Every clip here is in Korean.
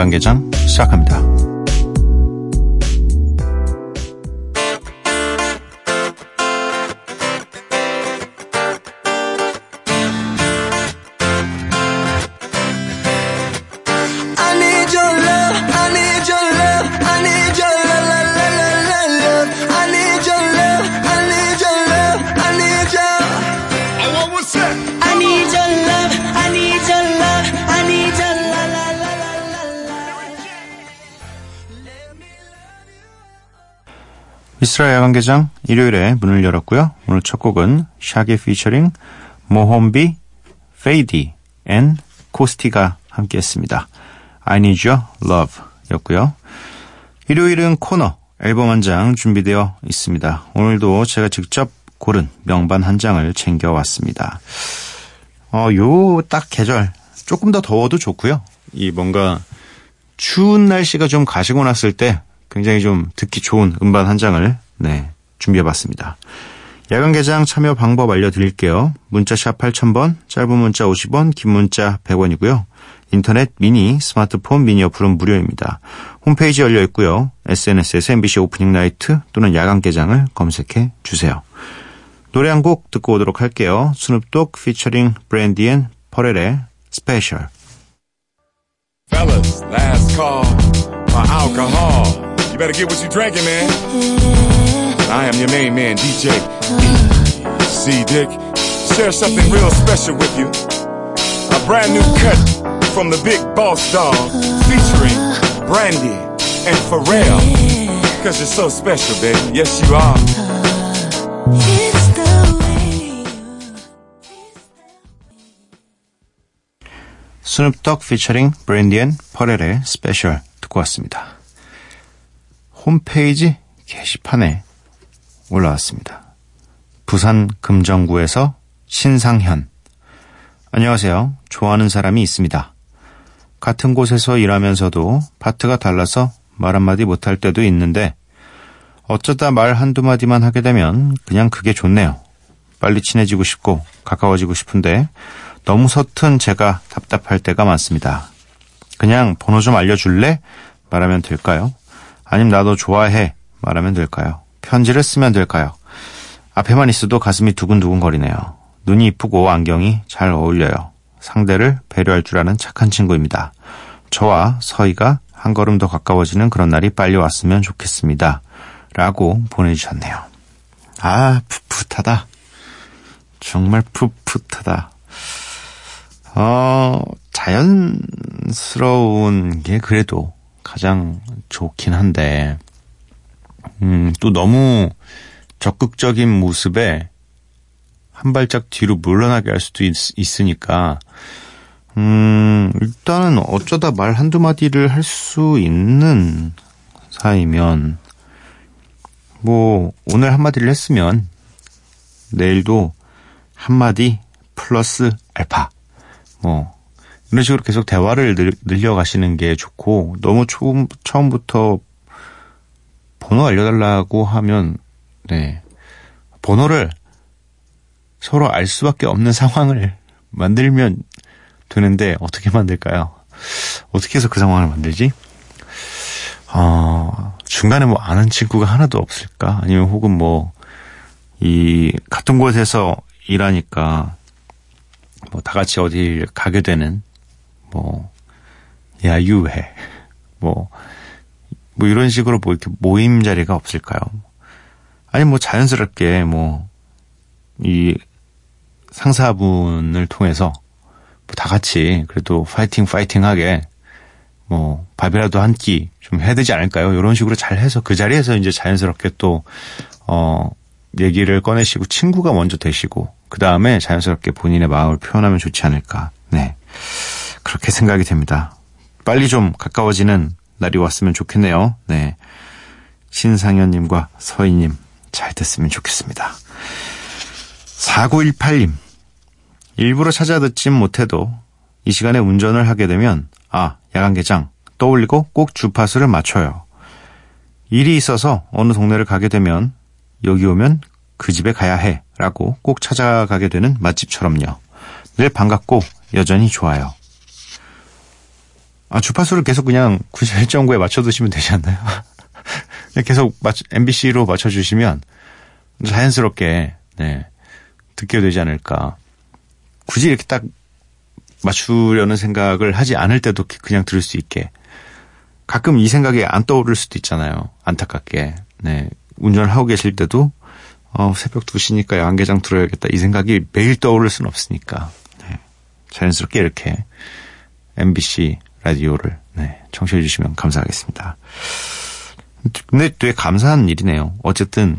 야간개장 시작합니다. 미쓰라 야간개장 일요일에 문을 열었고요. 오늘 첫 곡은 Shaggy featuring Mohombi, Faydee and Costi가 함께했습니다. I Need Your Love 였고요. 일요일은 코너 앨범 한 장 준비되어 있습니다. 오늘도 제가 직접 고른 명반 한 장을 챙겨왔습니다. 어, 요 딱 계절 조금 더 더워도 좋고요. 이 뭔가 추운 날씨가 좀 가시고 났을 때 굉장히 좀 듣기 좋은 음반 한 장을 네, 준비해봤습니다. 야간 개장 참여 방법 알려드릴게요. 문자샵 8000번, 짧은 문자 50원, 긴 문자 100원이고요. 인터넷 미니, 스마트폰 미니 어플은 무료입니다. 홈페이지 열려 있고요. SNS에서 MBC Opening Night 또는 야간 개장을 검색해 주세요. 노래 한 곡 듣고 오도록 할게요. Snoop Dogg featuring Brandy and Pharrell의 스페셜. Fellas, last call for alcohol. You better get what you drinking, man. I am your main man, DJ. See, Dick, share something real special with you. A brand new cut from the big boss dog featuring Brandy and Pharrell. Cause you're so special, baby. Yes, you are. It's the way you. 스눕독 피처링 브랜디 앤 퍼렐의 스페셜 듣고 왔습니다. 홈페이지 게시판에 올라왔습니다. 부산 금정구에서 신상현 안녕하세요. 좋아하는 사람이 있습니다. 같은 곳에서 일하면서도 파트가 달라서 말 한마디 못할 때도 있는데 어쩌다 말 한두 마디만 하게 되면 그냥 그게 좋네요. 빨리 친해지고 싶고 가까워지고 싶은데 너무 서툰 제가 답답할 때가 많습니다. 그냥 번호 좀 알려줄래? 말하면 될까요? 아님 나도 좋아해. 말하면 될까요? 편지를 쓰면 될까요? 앞에만 있어도 가슴이 두근두근 거리네요. 눈이 이쁘고 안경이 잘 어울려요. 상대를 배려할 줄 아는 착한 친구입니다. 저와 서희가 한 걸음 더 가까워지는 그런 날이 빨리 왔으면 좋겠습니다. 라고 보내주셨네요. 아, 풋풋하다. 정말 풋풋하다. 어, 자연스러운 게 그래도 가장 좋긴 한데, 음, 또 너무 적극적인 모습에 한 발짝 뒤로 물러나게 할 수도 있, 으니까 음, 일단은 어쩌다 말 한두 마디를 할 수 있는 사이면, 뭐, 오늘 한마디를 했으면, 내일도 한마디 플러스 알파. 뭐, 이런 식으로 계속 대화를 늘, 늘려가시는 게 좋고, 너무 처음, 처음부터 번호 알려달라고 하면, 네. 번호를 서로 알 수밖에 없는 상황을 만들면 되는데, 어떻게 만들까요? 어떻게 해서 그 상황을 만들지? 어, 중간에 뭐 아는 친구가 하나도 없을까? 아니면 혹은 뭐, 이, 같은 곳에서 일하니까, 뭐, 다 같이 어딜 가게 되는, 뭐, 야유회, 뭐, 뭐 이런 식으로 뭐 이렇게 모임 자리가 없을까요? 아니, 뭐 자연스럽게 뭐, 이 상사분을 통해서 뭐 다 같이 그래도 파이팅 파이팅 하게 뭐 밥이라도 한 끼 좀 해야 되지 않을까요? 이런 식으로 잘 해서 그 자리에서 이제 자연스럽게 또, 어, 얘기를 꺼내시고 친구가 먼저 되시고 그 다음에 자연스럽게 본인의 마음을 표현하면 좋지 않을까. 네. 그렇게 생각이 됩니다. 빨리 좀 가까워지는 날이 왔으면 좋겠네요. 네. 신상현님과 서희님 잘 됐으면 좋겠습니다. 4918님. 일부러 찾아 듣진 못해도 이 시간에 운전을 하게 되면 아, 야간 개장 떠올리고 꼭 주파수를 맞춰요. 일이 있어서 어느 동네를 가게 되면 여기 오면 그 집에 가야 해 라고 꼭 찾아가게 되는 맛집처럼요. 늘 반갑고 여전히 좋아요. 아, 주파수를 계속 그냥 91.9에 맞춰두시면 되지 않나요? 계속 맞, MBC로 맞춰주시면 자연스럽게, 네, 듣게 되지 않을까. 굳이 이렇게 딱 맞추려는 생각을 하지 않을 때도 그냥 들을 수 있게. 가끔 이 생각이 안 떠오를 수도 있잖아요. 안타깝게. 네. 운전을 하고 계실 때도, 어, 새벽 2시니까 양계장 들어야겠다. 이 생각이 매일 떠오를 수는 없으니까. 네. 자연스럽게 이렇게 MBC 라디오를, 네, 청취해 주시면 감사하겠습니다. 근데 되게 감사한 일이네요. 어쨌든,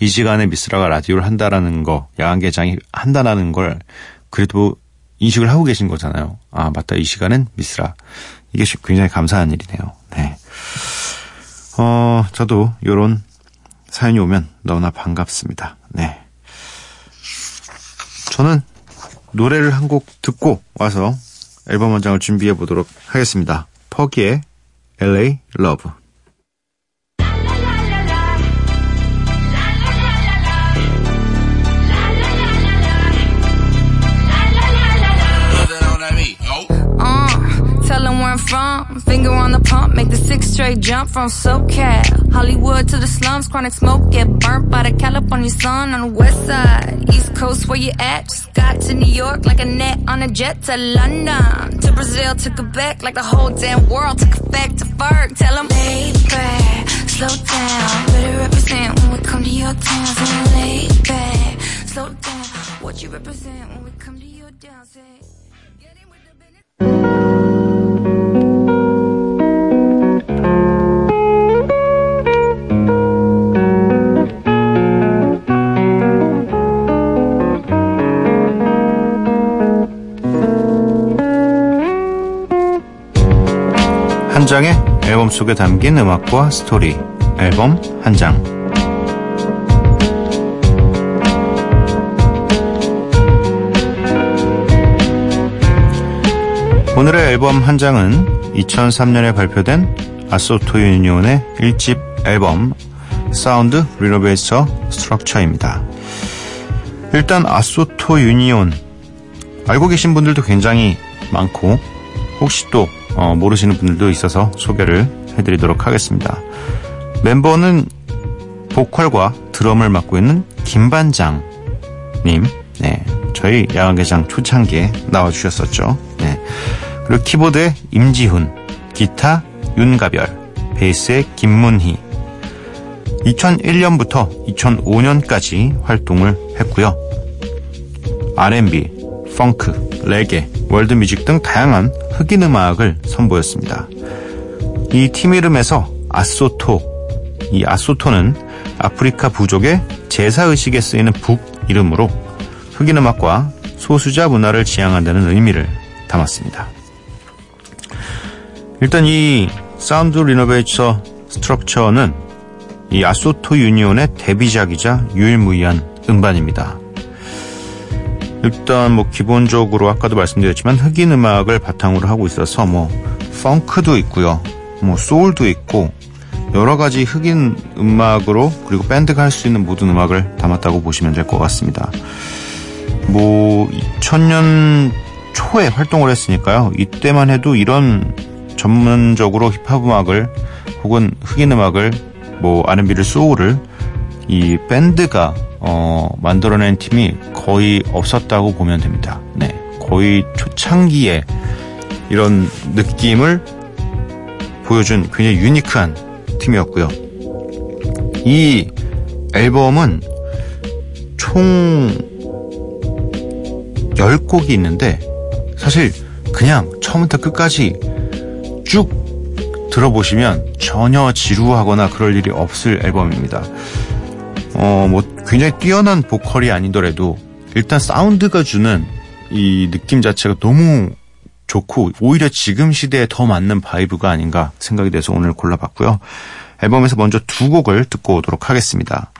이 시간에 미스라가 라디오를 한다라는 거, 야간 개장이 한다라는 걸 그래도 인식을 하고 계신 거잖아요. 아, 맞다. 이 시간은 미스라. 이게 굉장히 감사한 일이네요. 네. 어, 저도 요런 사연이 오면 너무나 반갑습니다. 네. 저는 노래를 한 곡 듣고 와서 앨범 원장을 준비해 보도록 하겠습니다. 퍼기의 LA Love. Tell them where I'm from. Finger on the pump, make the six straight jump from SoCal. Hollywood to the slums, chronic smoke, get burnt by the California sun on the west side. East coast, where you at? Just got to New York like a net on a jet to London. To Brazil, to Quebec, like the whole damn world took effect to Ferg. Tell them, lay back, slow down. Better represent when we come to your town. So lay back, slow down. What you represent when we come to your town. Say, eh? get in 앨범 속에 담긴 음악과 스토리. 앨범 한 장. 오늘의 앨범 한 장은 2003년에 발표된 아소토 유니온의 1집 앨범 Sound Renovates a Structure입니다. 일단 아소토 유니온 알고 계신 분들도 굉장히 많고 혹시 또 어, 모르시는 분들도 있어서 소개를 해드리도록 하겠습니다. 멤버는 보컬과 드럼을 맡고 있는 김반장님, 네, 저희 야간개장 초창기에 나와주셨었죠. 네. 그리고 키보드에 임지훈, 기타 윤가별, 베이스에 김문희. 2001년부터 2005년까지 활동을 했고요. R&B, 펑크, 레게, 월드뮤직 등 다양한 흑인 음악을 선보였습니다. 이 팀 이름에서 아소토, 이 아소토는 아프리카 부족의 제사의식에 쓰이는 북 이름으로 흑인 음악과 소수자 문화를 지향한다는 의미를 담았습니다. 일단 이 Sound Renovates a Structure는 이 아소토 유니온의 데뷔작이자 유일무이한 음반입니다. 일단 뭐 기본적으로 아까도 말씀드렸지만 흑인 음악을 바탕으로 하고 있어서 뭐 펑크도 있고요. 뭐 소울도 있고 여러 가지 흑인 음악으로 그리고 밴드가 할 수 있는 모든 음악을 담았다고 보시면 될 것 같습니다. 뭐 2000년 초에 활동을 했으니까요. 이때만 해도 이런 전문적으로 힙합 음악을 혹은 흑인 음악을 뭐 R&B를 소울을 이 밴드가 어, 만들어낸 팀이 거의 없었다고 보면 됩니다. 네, 거의 초창기에 이런 느낌을 보여준 굉장히 유니크한 팀이었고요. 이 앨범은 총 10곡이 있는데 사실 그냥 처음부터 끝까지 쭉 들어보시면 전혀 지루하거나 그럴 일이 없을 앨범입니다. 어, 뭐, 굉장히 뛰어난 보컬이 아니더라도, 일단 사운드가 주는 이 느낌 자체가 너무 좋고, 오히려 지금 시대에 더 맞는 vibe가 아닌가 생각이 돼서 오늘 골라봤고요. 앨범에서 먼저 두 곡을 듣고 오도록 하겠습니다.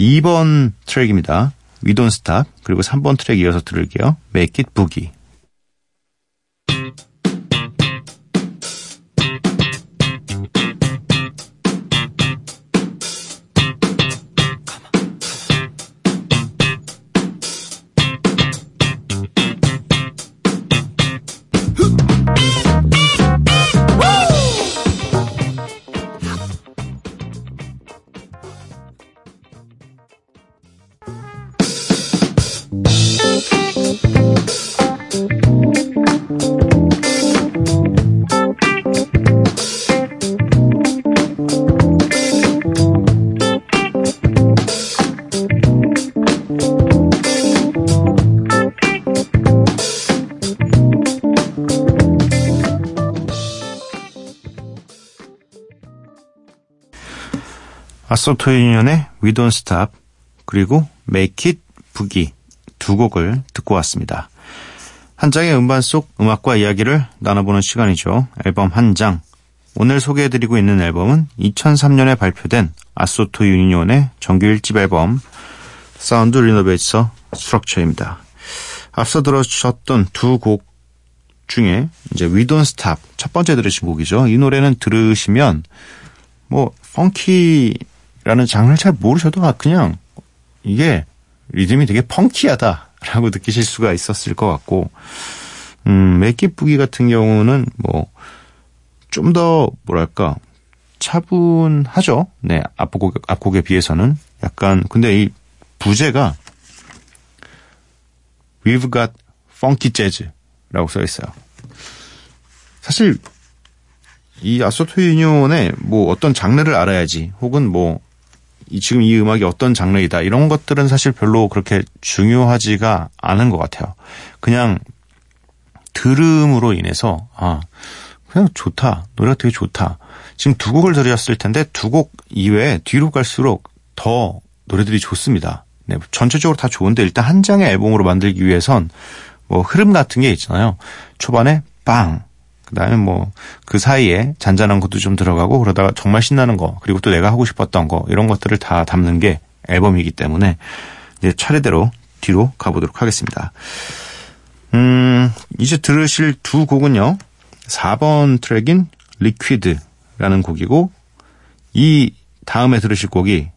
2번 트랙입니다. We Don't Stop. 그리고 3번 트랙 이어서 들을게요. Make It Boogie. 아소토 유니온의 We Don't Stop 그리고 Make It Boogie 두 곡을 듣고 왔습니다. 한 장의 음반 속 음악과 이야기를 나눠보는 시간이죠. 앨범 한 장. 오늘 소개해드리고 있는 앨범은 2003년에 발표된 아소토 유니온의 정규 1집 앨범 Sound Renovates A Structure입니다. 앞서 들으셨던 두 곡 중에 이제 We Don't Stop 첫 번째 들으신 곡이죠. 이 노래는 들으시면 뭐 펑키 라는 장르를 잘 모르셔도 아, 그냥 이게 리듬이 되게 펑키하다라고 느끼실 수가 있었을 것 같고 음, 맥기쁘기 같은 경우는 뭐 좀 더 뭐랄까 차분하죠. 네, 앞곡 앞곡에 비해서는 약간 근데 이 부제가 We've got funky jazz라고 써 있어요. 사실 이 아소토 유니온의 뭐 어떤 장르를 알아야지 혹은 뭐이 지금 이 음악이 어떤 장르이다 이런 것들은 사실 별로 그렇게 중요하지가 않은 것 같아요. 그냥 들음으로 인해서 아 그냥 좋다 노래가 되게 좋다. 지금 두 곡을 들으셨을 텐데 두 곡 이외에 뒤로 갈수록 더 노래들이 좋습니다. 네, 전체적으로 다 좋은데 일단 한 장의 앨범으로 만들기 위해선 뭐 흐름 같은 게 있잖아요. 초반에 빵, 그다음에 뭐 그 사이에 잔잔한 것도 좀 들어가고 그러다가 정말 신나는 거 그리고 또 내가 하고 싶었던 거 이런 것들을 다 담는 게 앨범이기 때문에 이제 차례대로 뒤로 가보도록 하겠습니다. 음 이제 들으실 두 곡은요. 4번 트랙인 리퀴드라는 곡이고 이 다음에 들으실 곡이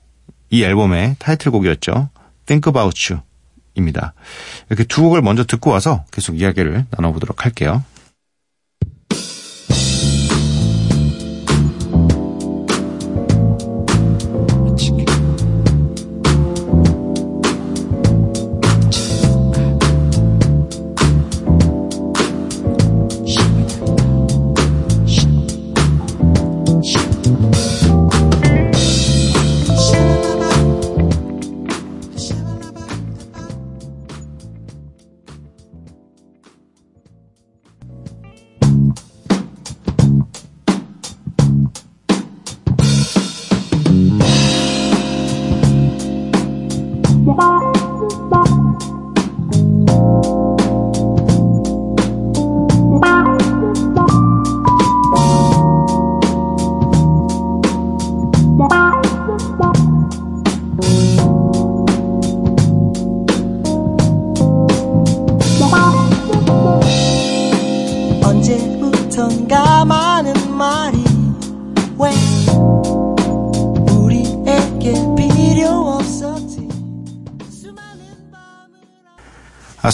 이 앨범의 타이틀곡이었죠. Think About You 입니다. 이렇게 두 곡을 먼저 듣고 와서 계속 이야기를 나눠보도록 할게요.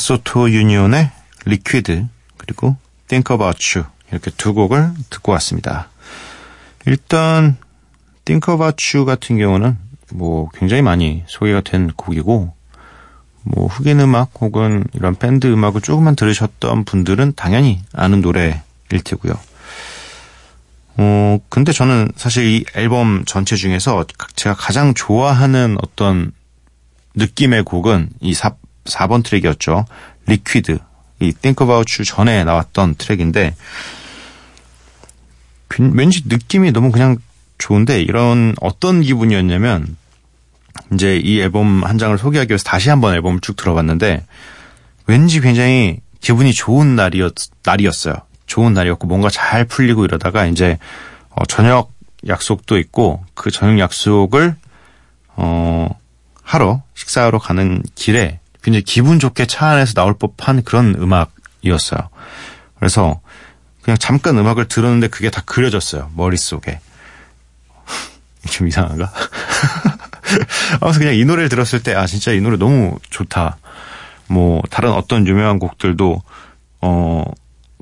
아소토 유니온의 Liquid 그리고 Think About You 이렇게 두 곡을 듣고 왔습니다. 일단 Think About You 같은 경우는 뭐 굉장히 많이 소개가 된 곡이고 뭐 흑인 음악 혹은 이런 밴드 음악을 조금만 들으셨던 분들은 당연히 아는 노래일 테고요. 어 근데 저는 사실 이 앨범 전체 중에서 제가 가장 좋아하는 어떤 느낌의 곡은 이 4, 4번 트랙이었죠. Liquid. 이 Think About You 전에 나왔던 트랙인데 빈- 왠지 느낌이 너무 그냥 좋은데 이런 어떤 기분이었냐면 이제 이 앨범 한 장을 소개하기 위해서 다시 한번 앨범을 쭉 들어봤는데 왠지 굉장히 기분이 좋은 날이었 날이었어요. 좋은 날이었고 뭔가 잘 풀리고 이러다가 이제 어, 저녁 약속도 있고 그 저녁 약속을 어 하러 식사하러 가는 길에 굉장히 기분 좋게 차 안에서 나올 법한 그런 음악이었어요. 그래서 그냥 잠깐 음악을 들었는데 그게 다 그려졌어요. 머릿속에. 좀 이상한가? 아무튼 그냥 이 노래를 들었을 때, 아, 진짜 이 노래 너무 좋다. 뭐, 다른 어떤 유명한 곡들도, 어,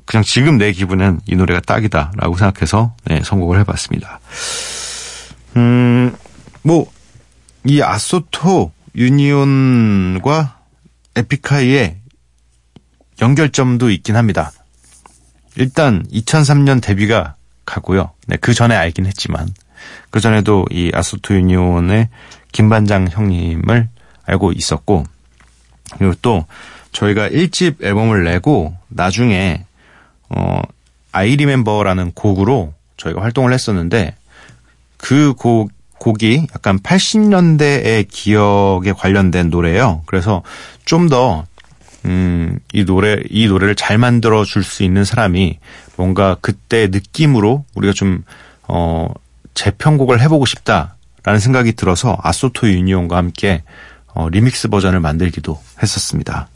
그냥 지금 내 기분엔 이 노래가 딱이다. 라고 생각해서, 네, 선곡을 해봤습니다. 음, 뭐, 이 아소토 유니온과 에픽하이의 연결점도 있긴 합니다. 일단 2003년 데뷔가 가고요. 네, 그 전에 알긴 했지만 그 전에도 이 아소토 유니온의 김반장 형님을 알고 있었고 그리고 또 저희가 1집 앨범을 내고 나중에 어 I Remember라는 곡으로 저희가 활동을 했었는데 그 곡, 곡이 약간 80년대의 기억에 관련된 노래예요. 그래서 좀더 음, 이 노래, 이 노래를 잘 만들어 줄 수 있는 사람이 뭔가 그때 느낌으로 우리가 좀, 어, 재편곡을 해보고 싶다라는 생각이 들어서 아소토 유니온과 함께 어, 리믹스 버전을 만들기도 했었습니다.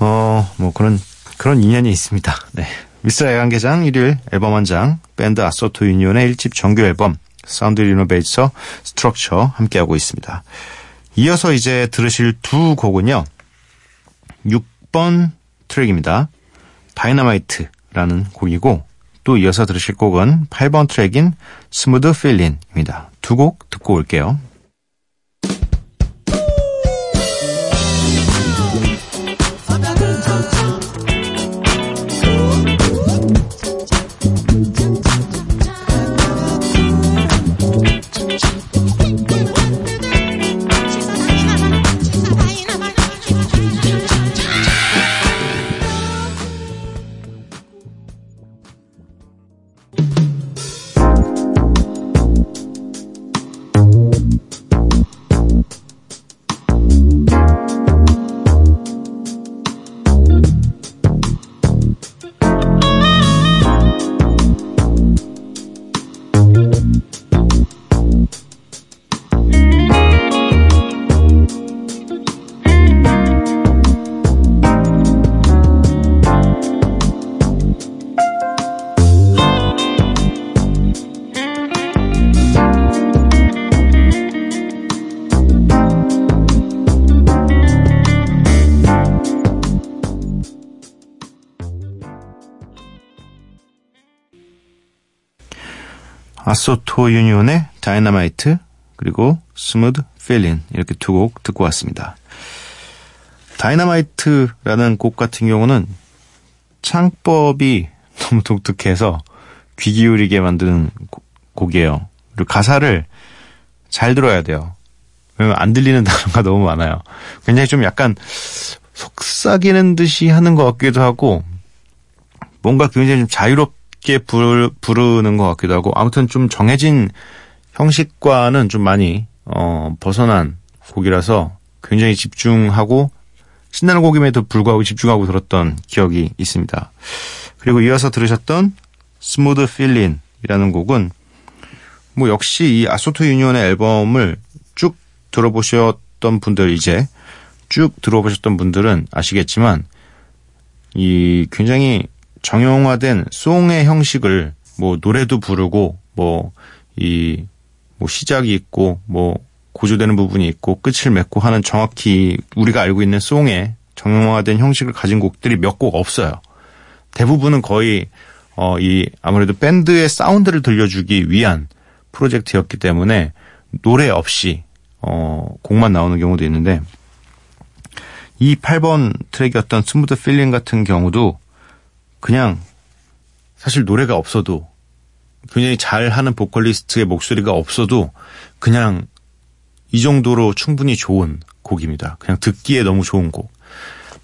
어, 뭐 그런, 그런 인연이 있습니다. 네. 미쓰라 야간개장 일요일 앨범 한 장, 밴드 아소토 유니온의 1집 정규 앨범, Sound Renovates A Structure 함께하고 있습니다. 이어서 이제 들으실 두 곡은요. 6번 트랙입니다. Dynamite라는 곡이고 또 이어서 들으실 곡은 8번 트랙인 스무드 필린입니다. 두 곡 듣고 올게요. 아소토 유니온의 다이너마이트 그리고 Smooth Feelin' 이렇게 두 곡 듣고 왔습니다. Dynamite라는 곡 같은 경우는 창법이 너무 독특해서 귀 기울이게 만드는 곡이에요. 그리고 가사를 잘 들어야 돼요. 왜냐면 안 들리는 단어가 너무 많아요. 굉장히 좀 약간 속삭이는 듯이 하는 것 같기도 하고 뭔가 굉장히 좀 자유롭게 부르, 부르는 것 같기도 하고 아무튼 좀 정해진 형식과는 좀 많이 어, 벗어난 곡이라서 굉장히 집중하고 신나는 곡임에도 불구하고 집중하고 들었던 기억이 있습니다. 그리고 이어서 들으셨던 Smooth Feelin'이라는 곡은 뭐 역시 이 아소토 유니온의 앨범을 쭉 들어보셨던 분들 이제 쭉 들어보셨던 분들은 아시겠지만 이 굉장히 정형화된 송의 형식을 뭐 노래도 부르고 뭐 이 뭐 시작이 있고 뭐 고조되는 부분이 있고 끝을 맺고 하는 정확히 우리가 알고 있는 송의 정형화된 형식을 가진 곡들이 몇 곡 없어요. 대부분은 거의 어 이 아무래도 밴드의 사운드를 들려주기 위한 프로젝트였기 때문에 노래 없이 어 곡만 나오는 경우도 있는데 이 8번 트랙이었던 Smooth Feeling 같은 경우도 그냥 사실 노래가 없어도 굉장히 잘하는 보컬리스트의 목소리가 없어도 그냥 이 정도로 충분히 좋은 곡입니다. 그냥 듣기에 너무 좋은 곡.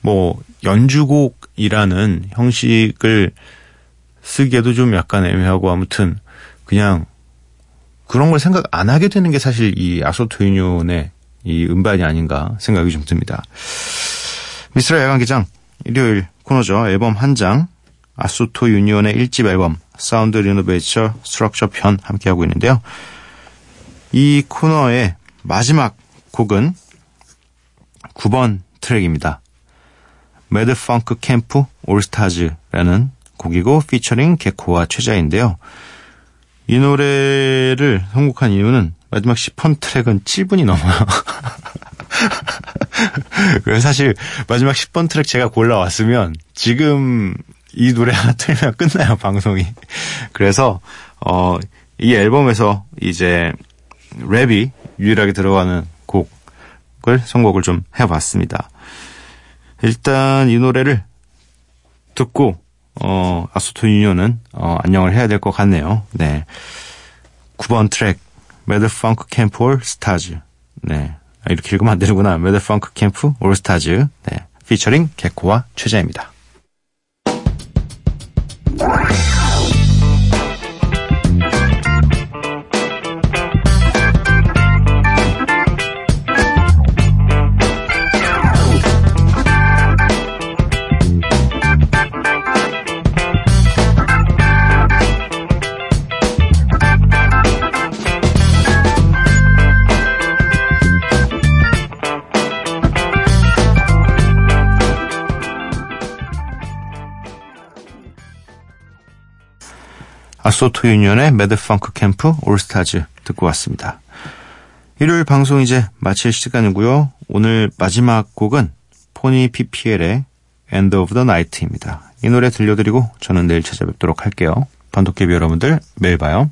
뭐 연주곡이라는 형식을 쓰기에도 좀 약간 애매하고 아무튼 그냥 그런 걸 생각 안 하게 되는 게 사실 이 아소토 유니온의 이 음반이 아닌가 생각이 좀 듭니다. 미쓰라 야간개장 일요일 코너죠. 앨범 한 장 아소토 유니온의 1집 앨범 Sound Renovates A Structure 편 함께하고 있는데요. 이 코너의 마지막 곡은 9번 트랙입니다. Mad Funk Camp All Stars라는 곡이고 피처링 개코와 최자인데요. 이 노래를 선곡한 이유는 마지막 10번 트랙은 7분이 넘어요. 사실 마지막 10번 트랙 제가 골라왔으면 지금 이 노래 하나 틀면 끝나요, 방송이. 그래서, 어, 이 앨범에서 이제 랩이 유일하게 들어가는 곡을 선곡을 좀 해봤습니다. 일단 이 노래를 듣고 어, 아소토 유니온은 어, 안녕을 해야 될 것 같네요. 네. 9번 트랙 Mad Funk Camp All Stars. 네. 아, 이렇게 읽으면 안 되는구나. Mad Funk Camp All Stars. 네. 피처링 개코와 최자입니다. Thank you. 아소토 유니언의 Mad Funk Camp All Stars 듣고 왔습니다. 일요일 방송 이제 마칠 시간이고요. 오늘 마지막 곡은 Phony Ppl의 End of the Night입니다. 이 노래 들려드리고 저는 내일 찾아뵙도록 할게요. 밤도깨비 여러분들 내일 봐요.